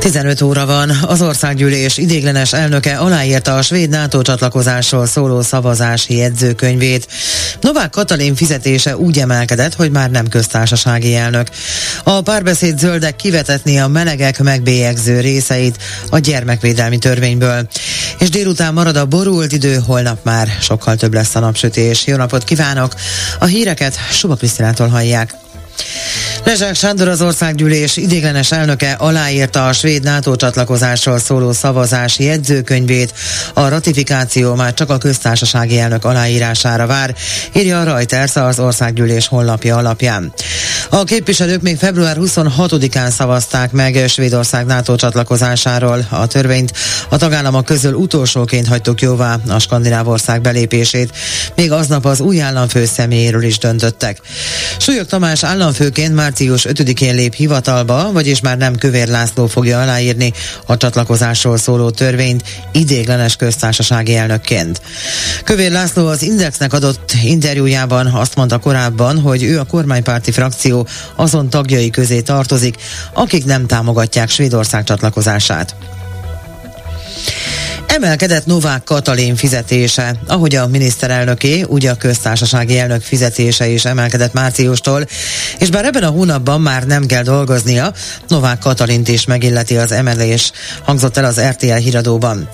15 óra van. Az országgyűlés idéglenes elnöke aláírta a svéd NATO csatlakozásról szóló szavazási jegyzőkönyvét. Novák Katalin fizetése úgy emelkedett, hogy már nem köztársasági elnök. A párbeszéd zöldek kivetetni a melegek megbélyegző részeit a gyermekvédelmi törvényből. És délután marad a borult idő, holnap már sokkal több lesz a napsütés. Jó napot kívánok! A híreket Suba Krisztinától hallják. Lezsák Sándor az országgyűlés idéglenes elnöke aláírta a svéd NATO csatlakozásról szóló szavazási jegyzőkönyvét. A ratifikáció már csak a köztársasági elnök aláírására vár, írja a Reuters az országgyűlés honlapja alapján. A képviselők még február 26-án szavazták meg Svédország NATO csatlakozásáról a törvényt. A tagállamok közül utolsóként hagytuk jóvá a skandináv ország belépését, még aznap az új államfő személyéről is döntöttek. Súlyog Tamás államfőként március 5-én lép hivatalba, vagyis már nem Kövér László fogja aláírni a csatlakozásról szóló törvényt idéglenes köztársasági elnökként. Kövér László az Indexnek adott interjújában azt mondta korábban, hogy ő a kormánypárti frakció azon tagjai közé tartozik, akik nem támogatják Svédország csatlakozását. Emelkedett Novák Katalin fizetése, ahogy a miniszterelnöké, úgy a köztársasági elnök fizetése is emelkedett márciustól, és bár ebben a hónapban már nem kell dolgoznia, Novák Katalint is megilleti az emelés, hangzott el az RTL híradóban.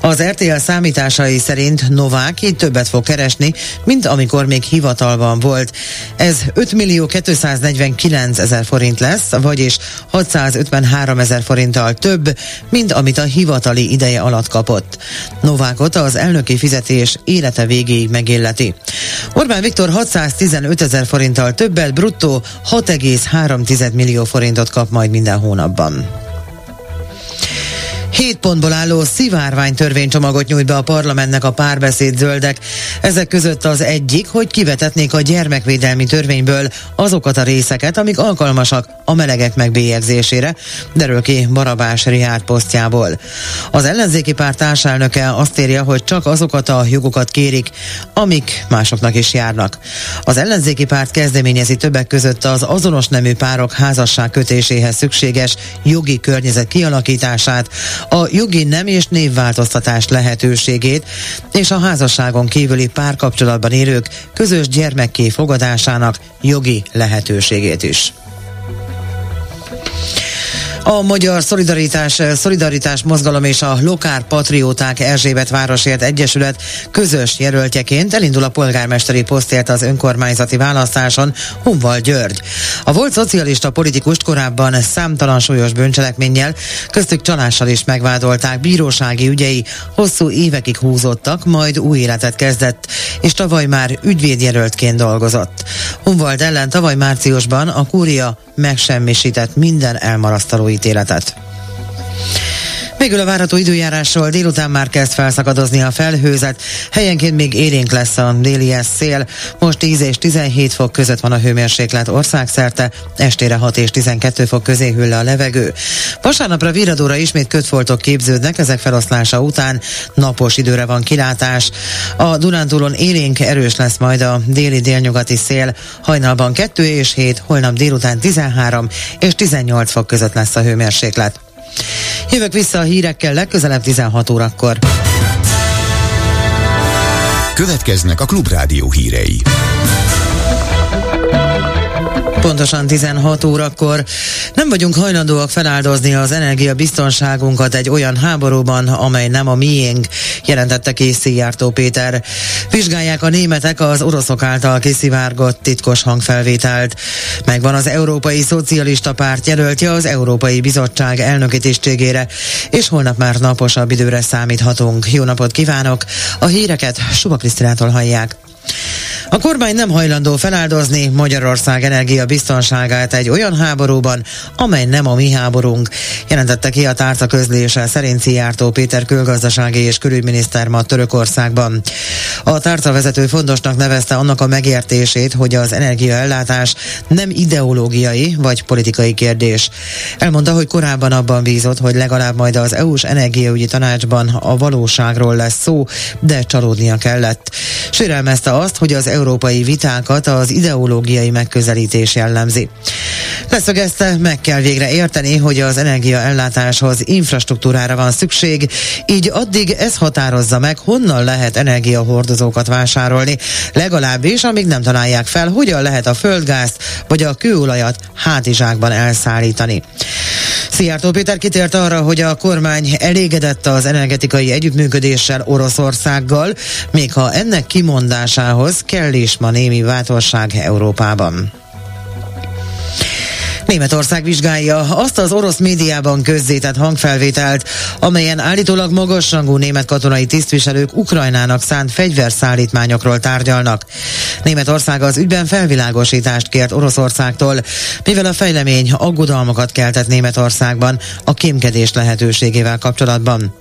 Az RTL számításai szerint Novák így többet fog keresni, mint amikor még hivatalban volt. Ez 5 millió 249 ezer forint lesz, vagyis 653 ezer forinttal több, mint amit a hivatali ideje alatt kapott kapott. Novákot az elnöki fizetés élete végéig megilleti. Orbán Viktor 615 ezer forinttal többet, bruttó 6,3 millió forintot kap majd minden hónapban. Hét pontból álló szivárvány törvénycsomagot nyújt be a parlamentnek a párbeszéd zöldek. Ezek között az egyik, hogy kivetetnék a gyermekvédelmi törvényből azokat a részeket, amik alkalmasak a melegek megbélyegzésére, derül ki Barabás Rihárd posztjából. Az ellenzéki párt társelnöke azt írja, hogy csak azokat a jogokat kérik, amik másoknak is járnak. Az ellenzéki párt kezdeményezi többek között az azonos nemű párok házasság kötéséhez szükséges jogi környezet kialakítását, a jogi nem és névváltoztatás lehetőségét és a házasságon kívüli párkapcsolatban élők közös gyermekké fogadásának jogi lehetőségét is. A Magyar Szolidaritás, Szolidaritás Mozgalom és a Lokár Patrióták Erzsébet Városért Egyesület közös jelöltjeként elindul a polgármesteri posztért az önkormányzati választáson Humval György. A volt szocialista politikust korábban számtalan súlyos bűncselekménnyel, köztük csalással is megvádolták, bírósági ügyei hosszú évekig húzottak, majd új életet kezdett, és tavaly már ügyvédjelöltként dolgozott. Humvald ellen tavaly márciusban a kúria megsemmisített minden elmarasztaló ítéletet. Végül a várható időjárásról délután már kezd felszakadozni a felhőzet, helyenként még élénk lesz a déli szél. Most 10 és 17 fok között van a hőmérséklet országszerte, estére 6 és 12 fok közé hűl a levegő. Vasárnapra viradóra ismét kötfoltok képződnek, ezek feloszlása után napos időre van kilátás. A Dunántúlon élénk erős lesz majd a déli délnyugati szél, hajnalban 2 és 7, holnap délután 13 és 18 fok között lesz a hőmérséklet. Jövök vissza a hírekkel legközelebb 16 órakor. Következnek a Klubrádió hírei. Pontosan 16 órakor nem vagyunk hajlandóak feláldozni az energiabiztonságunkat egy olyan háborúban, amely nem a miénk, jelentette ki Szijjártó Péter. Vizsgálják a németek az oroszok által kiszivárgott titkos hangfelvételt. Megvan az Európai Szocialista Párt jelöltje az Európai Bizottság elnöki tisztségére, és holnap már naposabb időre számíthatunk. Jó napot kívánok! A híreket Suba Krisztinától hallják. A kormány nem hajlandó feláldozni Magyarország energia biztonságát egy olyan háborúban, amely nem a mi háborunk, jelentette ki a tárca közlése szerint Szijjártó Péter külgazdasági és külügyminiszter ma Törökországban. A tárca vezető fontosnak nevezte annak a megértését, hogy az energiaellátás nem ideológiai vagy politikai kérdés. Elmondta, hogy korábban abban bízott, hogy legalább majd az EU-s energiaügyi tanácsban a valóságról lesz szó, de csalódnia kellett. Sérelmezte azt, hogy az EU európai vitákat az ideológiai megközelítés jellemzi. Leszögezte, meg kell végre érteni, hogy az energiaellátáshoz infrastruktúrára van szükség, így addig ez határozza meg, honnan lehet energiahordozókat vásárolni, legalábbis amíg nem találják fel, hogyan lehet a földgázt vagy a kőolajat hátizsákban elszállítani. Szijjártó Péter kitért arra, hogy a kormány elégedett az energetikai együttműködéssel Oroszországgal, még ha ennek kimondásához kell is ma némi bátorság Európában. Németország vizsgálja azt az orosz médiában közzétett hangfelvételt, amelyen állítólag magasrangú német katonai tisztviselők Ukrajnának szánt fegyverszállítmányokról tárgyalnak. Németország az ügyben felvilágosítást kért Oroszországtól, mivel a fejlemény aggodalmakat keltett Németországban a kémkedés lehetőségével kapcsolatban.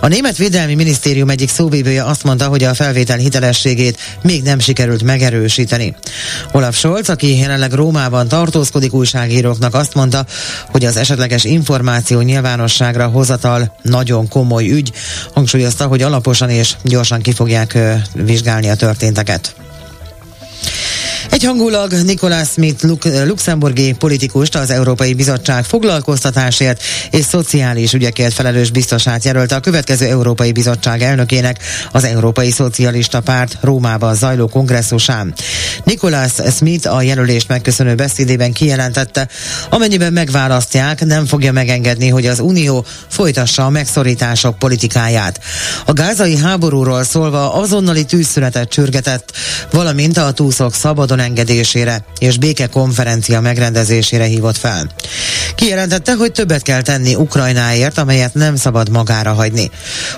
A Német Védelmi Minisztérium egyik szóvívője azt mondta, hogy a felvétel hitelességét még nem sikerült megerősíteni. Olaf Scholz, aki jelenleg Rómában tartózkodik újságíró, újságíróknak azt mondta, hogy az esetleges információ nyilvánosságra hozatal nagyon komoly ügy. Hangsúlyozta, hogy alaposan és gyorsan ki fogják vizsgálni a történteket. Egyhangulag Nikolás Smith luk- luxemburgi politikust az Európai Bizottság foglalkoztatásért és szociális ügyekért felelős biztosát jelölte a következő Európai Bizottság elnökének az Európai Szocialista Párt Rómában zajló kongresszusán. Nikolás Smith a jelölést megköszönő beszédében kijelentette, amennyiben megválasztják, nem fogja megengedni, hogy az Unió folytassa a megszorítások politikáját. A gázai háborúról szólva azonnali tűzszünetet csürgetett, valamint a túszok szabadon engedésére és békekonferencia megrendezésére hívott fel. Kijelentette, hogy többet kell tenni Ukrajnáért, amelyet nem szabad magára hagyni.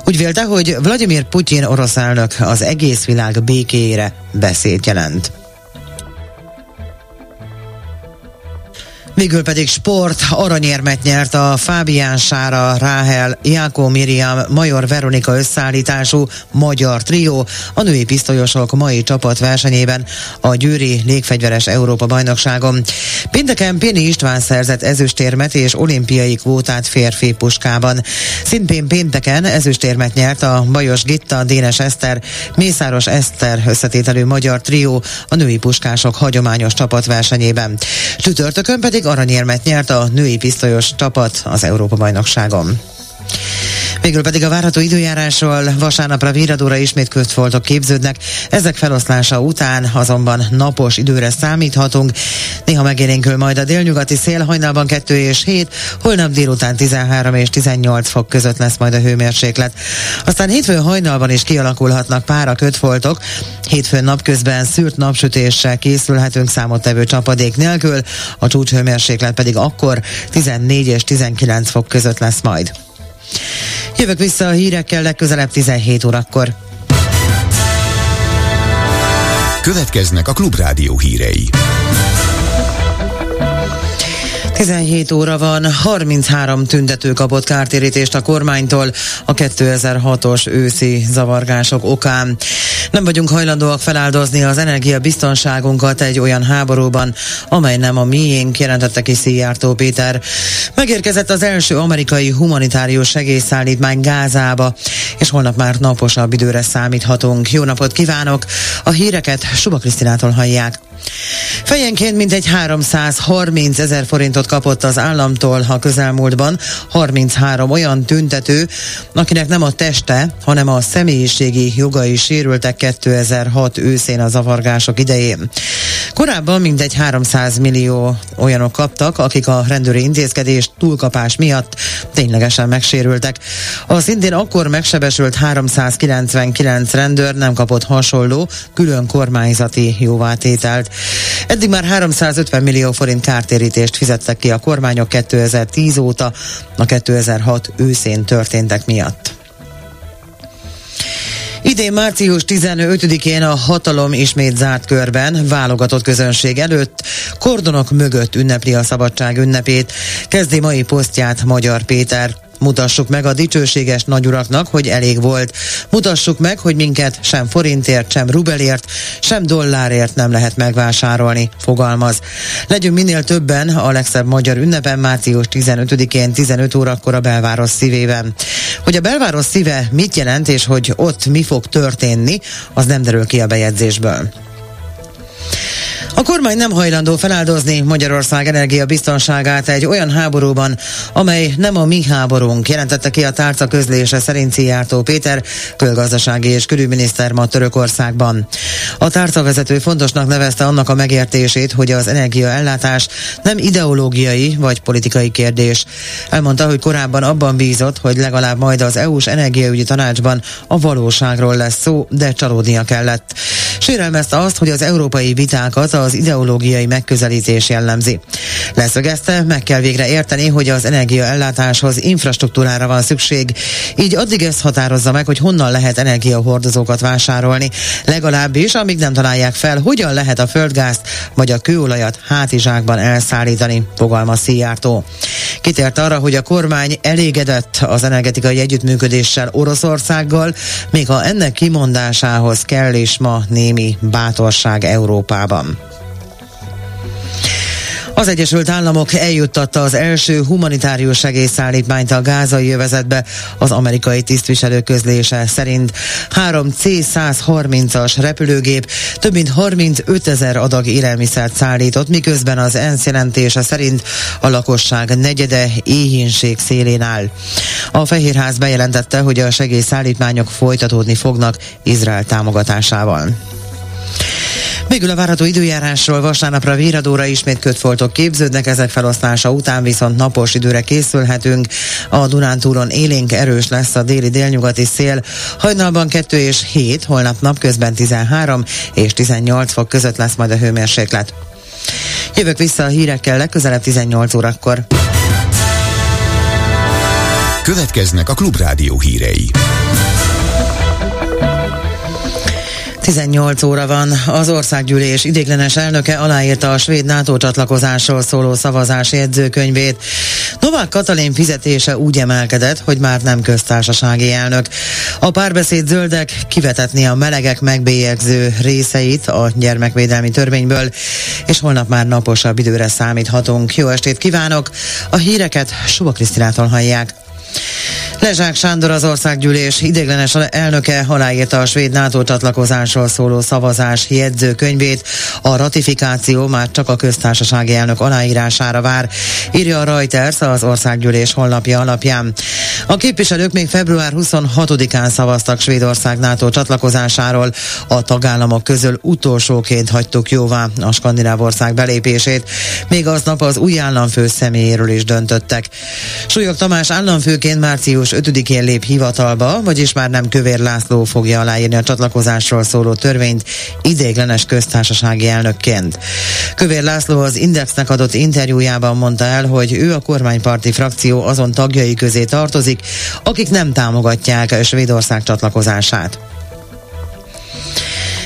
Úgy vélte, hogy Vladimir Putyin orosz elnök az egész világ békéjére beszéd jelent. Végül pedig sport, aranyérmet nyert a Fábián Sára, Ráhel, Jákó Miriam, Major Veronika összeállítású magyar trió a női pisztolyosok mai csapatversenyében a Győri Légfegyveres Európa bajnokságon. Pénteken Péni István szerzett ezüstérmet és olimpiai kvótát férfi puskában. Szintén pénteken ezüstérmet nyert a Bajos Gitta, Dénes Eszter, Mészáros Eszter összetételű magyar trió a női puskások hagyományos csapatversenyében. Csütörtökön pedig aranyérmet nyert a női pisztolyos csapat az Európa-bajnokságon. Végül pedig a várható időjárásról vasárnapra víradóra ismét kötfoltok képződnek. Ezek feloszlása után azonban napos időre számíthatunk. Néha megélénkül majd a délnyugati szél, hajnalban 2 és 7, holnap délután 13 és 18 fok között lesz majd a hőmérséklet. Aztán hétfőn hajnalban is kialakulhatnak pára kötfoltok. Hétfőn napközben szűrt napsütéssel készülhetünk számottevő csapadék nélkül, a csúcshőmérséklet pedig akkor 14 és 19 fok között lesz majd. Jövök vissza a hírekkel legközelebb 17 órakor. Következnek a Klubrádió hírei. 17 óra van, 33 tüntető kapott kártérítést a kormánytól a 2006-os őszi zavargások okán. Nem vagyunk hajlandóak feláldozni az energiabiztonságunkat egy olyan háborúban, amely nem a miénk, jelentette ki Szijjártó Péter. Megérkezett az első amerikai humanitárius segélyszállítmány Gázába, és holnap már naposabb időre számíthatunk. Jó napot kívánok! A híreket Suba Krisztinától hallják. Fejenként mintegy 330 ezer forintot kapott az államtól a közelmúltban 33 olyan tüntető, akinek nem a teste, hanem a személyiségi jogai sérültek 2006 őszén a zavargások idején. Korábban mindegy 300 millió olyanok kaptak, akik a rendőri intézkedés túlkapás miatt ténylegesen megsérültek. A szintén akkor megsebesült 399 rendőr nem kapott hasonló, külön kormányzati jóvátételt. Eddig már 350 millió forint kártérítést fizettek ki a kormányok 2010 óta, a 2006 őszén történtek miatt. Idén március 15-én a hatalom ismét zárt körben, válogatott közönség előtt, kordonok mögött ünnepli a szabadság ünnepét. Kezdi mai posztját Magyar Péter. Mutassuk meg a dicsőséges nagyuraknak, hogy elég volt. Mutassuk meg, hogy minket sem forintért, sem rubelért, sem dollárért nem lehet megvásárolni, fogalmaz. Legyünk minél többen a legszebb magyar ünnepen március 15-én 15 órakor a belváros szívében. Hogy a belváros szíve mit jelent és hogy ott mi fog történni, az nem derül ki a bejegyzésből. A kormány nem hajlandó feláldozni Magyarország energiabiztonságát egy olyan háborúban, amely nem a mi háborúnk, jelentette ki a tárca közlése szerint Szijjártó Péter, külgazdasági és külügyminiszter ma Törökországban. A tárca vezető fontosnak nevezte annak a megértését, hogy az energiaellátás nem ideológiai vagy politikai kérdés. Elmondta, hogy korábban abban bízott, hogy legalább majd az EU-s energiaügyi tanácsban a valóságról lesz szó, de csalódnia kellett. Sérelmezte azt, hogy az európai vitákat az ideológiai megközelítés jellemzi. Leszögezte, meg kell végre érteni, hogy az energiaellátáshoz infrastruktúrára van szükség, így addig ezt határozza meg, hogy honnan lehet energiahordozókat vásárolni, legalábbis amíg nem találják fel, hogyan lehet a földgázt vagy a kőolajat hátizsákban elszállítani, fogalmaz Szijjártó. Kitért arra, hogy a kormány elégedett az energetikai együttműködéssel Oroszországgal, még ha ennek kimondásához kell is ma némi bátorság Európában. Az Egyesült Államok eljuttatta az első humanitárius segélyszállítmányt a gázai jövezetbe. Az amerikai tisztviselő közlése szerint három C-130-as repülőgép több mint 35 ezer adag élelmiszert szállított, miközben az ENSZ jelentése szerint a lakosság negyede éhínség szélén áll. A Fehérház bejelentette, hogy a segélyszállítmányok folytatódni fognak Izrael támogatásával. Végül a várható időjárásról vasárnapra véradóra ismét kötfoltok képződnek, ezek felosztása után viszont napos időre készülhetünk. A Dunántúron élénk erős lesz a déli délnyugati szél. Hajnalban 2 és 7, holnap napközben 13 és 18 fok között lesz majd a hőmérséklet. Jövök vissza a hírekkel legközelebb 18 órakor. Következnek a Klubrádió hírei. 18 óra van. Az országgyűlés idéglenes elnöke aláírta a svéd NATO csatlakozásról szóló szavazási jegyzőkönyvét. Novák Katalin fizetése úgy emelkedett, hogy már nem köztársasági elnök. A párbeszéd zöldek kivetetni a melegek megbélyegző részeit a gyermekvédelmi törvényből, és holnap már naposabb időre számíthatunk. Jó estét kívánok! A híreket Suba Krisztinától hallják. Lezsák Sándor az országgyűlés idéglenes elnöke aláírta a svéd NATO csatlakozásról szóló szavazás jegyzőkönyvét. A ratifikáció már csak a köztársasági elnök aláírására vár, írja a Reuters az országgyűlés honlapja alapján. A képviselők még február 26-án szavaztak Svédország NATO csatlakozásáról. A tagállamok közül utolsóként hagytuk jóvá a skandináv ország belépését, még aznap az új államfő személyéről is döntöttek. Súlyog Tamás államfőként március március 5-én lép hivatalba, vagyis már nem Kövér László fogja aláírni a csatlakozásról szóló törvényt idéglenes köztársasági elnökként. Kövér László az Indexnek adott interjújában mondta el, hogy ő a kormányparti frakció azon tagjai közé tartozik, akik nem támogatják Svédország csatlakozását.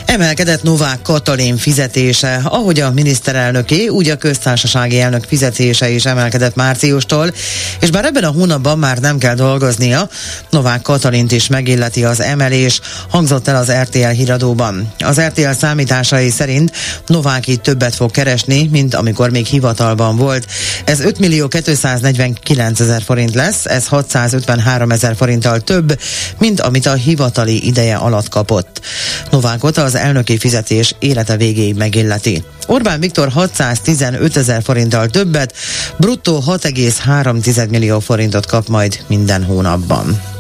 Emelkedett Novák Katalin fizetése, ahogy a miniszterelnöké, úgy a köztársasági elnök fizetése is emelkedett márciustól, és bár ebben a hónapban már nem kell dolgoznia, Novák Katalint is megilleti az emelés, hangzott el az RTL híradóban. Az RTL számításai szerint Novák így többet fog keresni, mint amikor még hivatalban volt. Ez 5 millió 249 ezer forint lesz, ez 653 ezer forinttal több, mint amit a hivatali ideje alatt kapott. Novákot az elnöki fizetés élete végéig megilleti. Orbán Viktor 615 ezer forinttal többet, bruttó 6,3 millió forintot kap majd minden hónapban.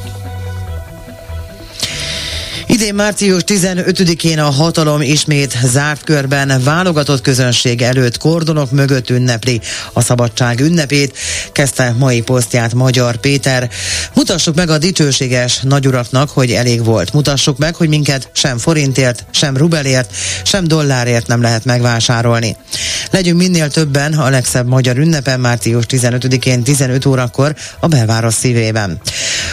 Idén március 15-én a hatalom ismét zárt körben válogatott közönség előtt kordonok mögött ünnepli a szabadság ünnepét, kezdte mai posztját Magyar Péter. Mutassuk meg a dicsőséges nagyuraknak, hogy elég volt. Mutassuk meg, hogy minket sem forintért, sem rubelért, sem dollárért nem lehet megvásárolni. Legyünk minél többen a legszebb magyar ünnepen március 15-én 15 órakor a belváros szívében.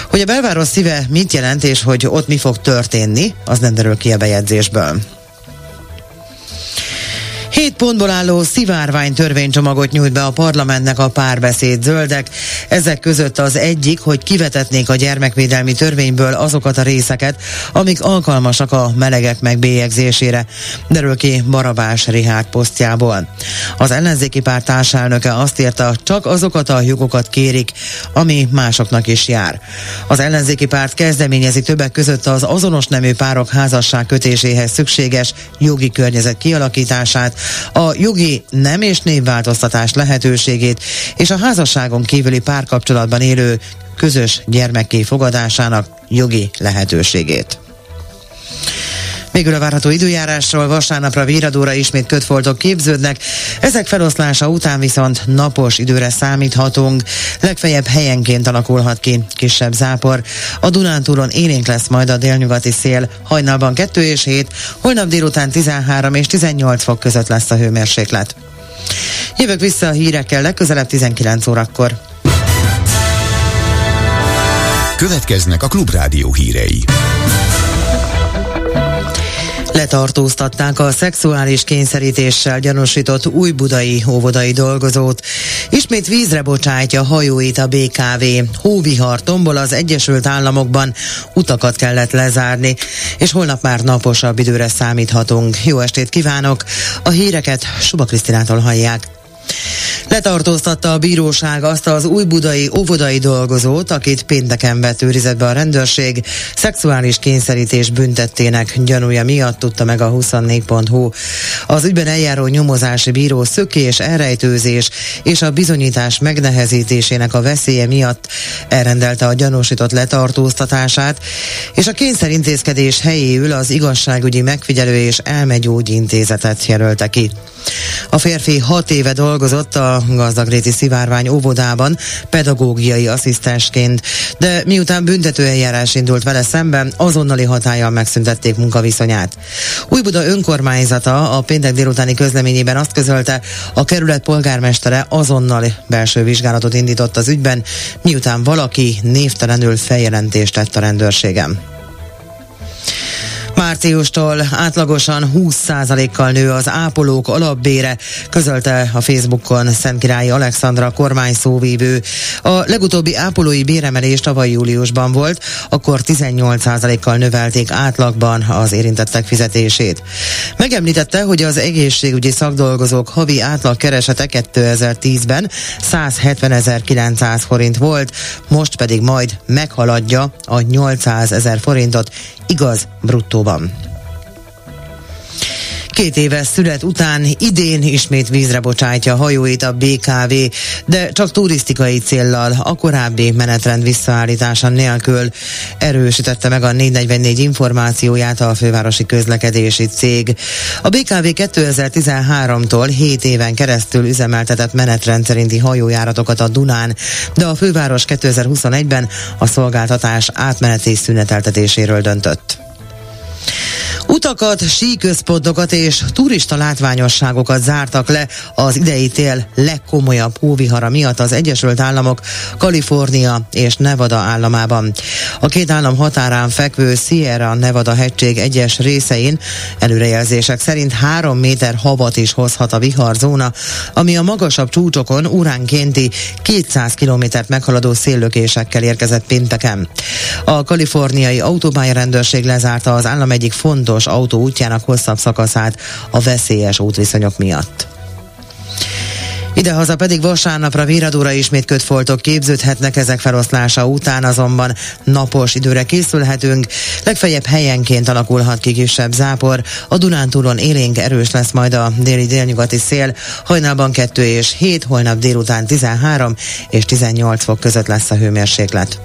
Hogy a belváros szíve mit jelent és hogy ott mi fog történni, az nem derül ki a bejegyzésből. Hét pontból álló szivárvány törvénycsomagot nyújt be a parlamentnek a párbeszéd zöldek. Ezek között az egyik, hogy kivetetnék a gyermekvédelmi törvényből azokat a részeket, amik alkalmasak a melegek megbélyegzésére, derül ki Barabás Rihárd posztjából. Az ellenzéki párt társelnöke azt írta, csak azokat a jogokat kérik, ami másoknak is jár. Az ellenzéki párt kezdeményezi többek között az azonos nemű párok házasság kötéséhez szükséges jogi környezet kialakítását, a jogi nem és névváltoztatás lehetőségét és a házasságon kívüli párkapcsolatban élő közös gyermekké fogadásának jogi lehetőségét. Végül a várható időjárásról vasárnapra víradóra ismét kötfoltok képződnek, ezek feloszlása után viszont napos időre számíthatunk, legfeljebb helyenként alakulhat ki kisebb zápor. A Dunántúron élénk lesz majd a délnyugati szél, hajnalban 2 és 7, holnap délután 13 és 18 fok között lesz a hőmérséklet. Jövök vissza a hírekkel legközelebb 19 órakor. Következnek a Klubrádió hírei. Letartóztatták a szexuális kényszerítéssel gyanúsított új-budai óvodai dolgozót. Ismét vízre bocsájtja hajóit a BKV. Hóvihar tombol az Egyesült Államokban, utakat kellett lezárni, és holnap már naposabb időre számíthatunk. Jó estét kívánok! A híreket Suba Krisztinától hallják. Letartóztatta a bíróság azt az új budai óvodai dolgozót, akit pénteken vett őrizetbe a rendőrség, szexuális kényszerítés büntettének gyanúja miatt tudta meg a 24.hu. Az ügyben eljáró nyomozási bíró szökés, elrejtőzés és a bizonyítás megnehezítésének a veszélye miatt elrendelte a gyanúsított letartóztatását, és a kényszerintézkedés helyéül az igazságügyi megfigyelő és elmegyógyintézetet jelölte ki. A férfi hat éve dolgozott a gazdagréti szivárvány óvodában pedagógiai asszisztensként, de miután büntetőeljárás indult vele szemben, azonnali hatállyal megszüntették munkaviszonyát. Újbuda önkormányzata a péntek délutáni közleményében azt közölte, a kerület polgármestere azonnal belső vizsgálatot indított az ügyben, miután valaki névtelenül feljelentést tett a rendőrségem. Márciustól átlagosan 20%-kal nő az ápolók alapbére, közölte a Facebookon Szentkirályi Alexandra kormány szóvívő. A legutóbbi ápolói béremelés tavaly júliusban volt, akkor 18%-kal növelték átlagban az érintettek fizetését. Megemlítette, hogy az egészségügyi szakdolgozók havi átlag keresete 2010-ben 170.900 forint volt, most pedig majd meghaladja a 800 ezer forintot, igaz, bruttóban. Két éves szület után idén ismét vízre bocsájtja hajóit a BKV, de csak turisztikai céllal a korábbi menetrend visszaállítása nélkül erősítette meg a 444 információját a fővárosi közlekedési cég. A BKV 2013-tól 7 éven keresztül üzemeltetett menetrend szerinti hajójáratokat a Dunán, de a főváros 2021-ben a szolgáltatás átmeneti szüneteltetéséről döntött. Utakat, síközpontokat és turista látványosságokat zártak le az idei tél legkomolyabb hóvihara miatt az Egyesült Államok, Kalifornia és Nevada államában. A két állam határán fekvő Sierra Nevada hegység egyes részein előrejelzések szerint 3 méter havat is hozhat a viharzóna, ami a magasabb csúcsokon uránkénti 200 kilométert meghaladó széllökésekkel érkezett pénteken. A kaliforniai autópályarendőrség lezárta az állam egyik fontos fontos autó útjának hosszabb szakaszát a veszélyes útviszonyok miatt. Idehaza pedig vasárnapra víradóra ismét kötfoltok képződhetnek ezek feloszlása után, azonban napos időre készülhetünk, legfeljebb helyenként alakulhat ki kisebb zápor, a Dunántúlon élénk erős lesz majd a déli délnyugati szél, hajnalban 2 és 7, holnap délután 13 és 18 fok között lesz a hőmérséklet.